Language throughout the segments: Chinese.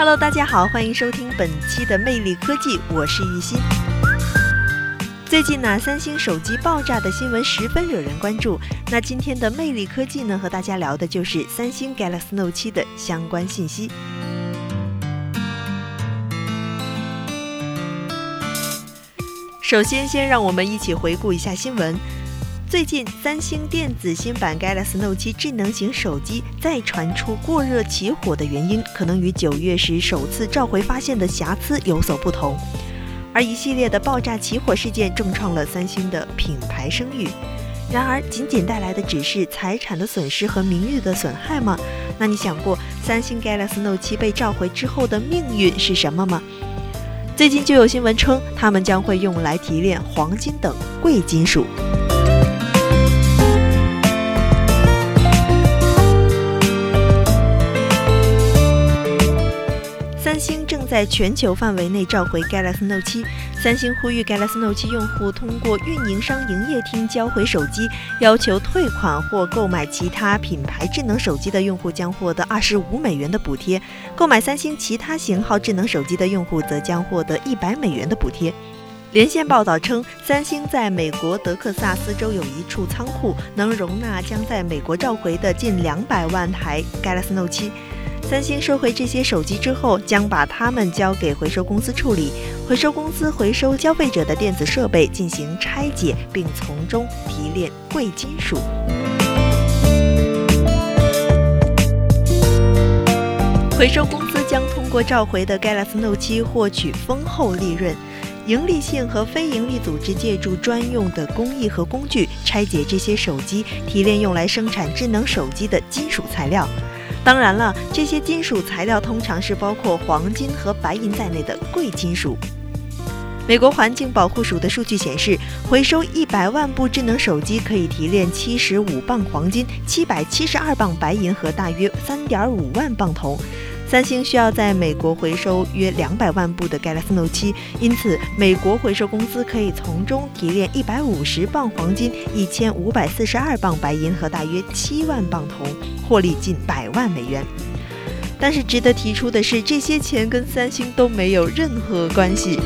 Hello，大家好，欢迎收听本期的魅力科技，我是玉鑫。最近呢，三星手机爆炸的新闻十分惹人关注。那今天的魅力科技呢，和大家聊的就是三星 Galaxy Note 7的相关信息。首先，先让我们一起回顾一下新闻。最近，三星电子新版 Galaxy Note 7智能型手机再传出过热起火的原因，可能与九月时首次召回发现的瑕疵有所不同。而一系列的爆炸起火事件重创了三星的品牌声誉。然而，仅仅带来的只是财产的损失和名誉的损害吗？那你想过三星 Galaxy Note 7被召回之后的命运是什么吗？最近就有新闻称，它们将会用来提炼黄金等贵金属。在全球范围内召回 Galaxy Note 7。三星呼吁 Galaxy Note 7用户通过运营商营业厅交回手机，要求退款或购买其他品牌智能手机的用户将获得二十五美元的补贴；购买三星其他型号智能手机的用户则将获得一百美元的补贴。连线报道称，三星在美国德克萨斯州有一处仓库，能容纳将在美国召回的近两百万台 Galaxy Note 7。三星收回这些手机之后，将把它们交给回收公司处理。回收公司回收消费者的电子设备进行拆解，并从中提炼贵金属。回收公司将通过召回的 Galaxy Note 7获取丰厚利润。盈利性和非盈利组织借助专用的工艺和工具拆解这些手机，提炼用来生产智能手机的金属材料。当然了，这些金属材料通常是包括黄金和白银在内的贵金属。美国环境保护署的数据显示，回收一百万部智能手机可以提炼七十五磅黄金、七百七十二磅白银和大约三点五万磅铜。三星需要在美国回收约两百万部的 Galaxy Note 7，因此美国回收公司可以从中提炼一百五十磅黄金、一千五百四十二磅白银和大约七万磅铜，获利近百万美元。但是值得提出的是，这些钱跟三星都没有任何关系。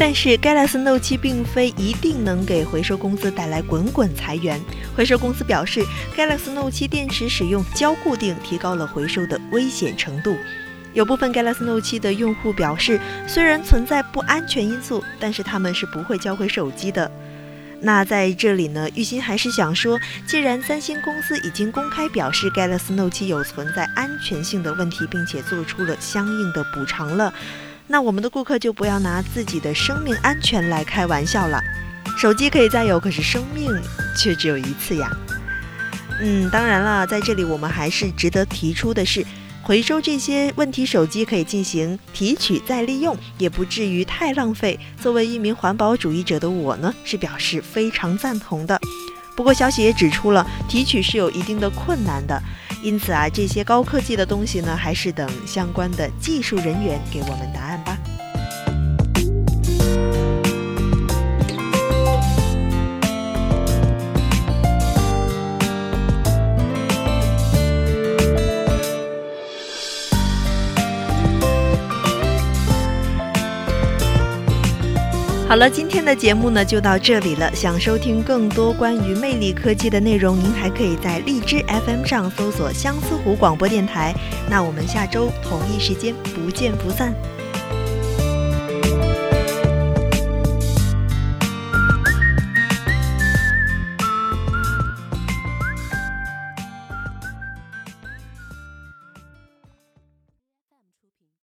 但是 Galaxy Note 7并非一定能给回收公司带来滚滚财源。回收公司表示，Galaxy Note 7电池使用胶固定，提高了回收的危险程度。有部分 Galaxy Note 7的用户表示，虽然存在不安全因素，但是他们是不会交回手机的。那在这里呢，玉鑫还是想说，既然三星公司已经公开表示 Galaxy Note 7有存在安全性的问题，并且做出了相应的补偿了。那我们的顾客就不要拿自己的生命安全来开玩笑了。手机可以再有，可是生命却只有一次呀。嗯，当然了，在这里我们还是值得提出的是，回收这些问题手机可以进行提取再利用，也不至于太浪费。作为一名环保主义者的我呢，是表示非常赞同的。不过消息也指出了，提取是有一定的困难的。因此啊，这些高科技的东西呢，还是等相关的技术人员给我们答案好了，今天的节目呢就到这里了。想收听更多关于魅力科技的内容，您还可以在荔枝 FM 上搜索相思湖广播电台。那我们下周同一时间不见不散。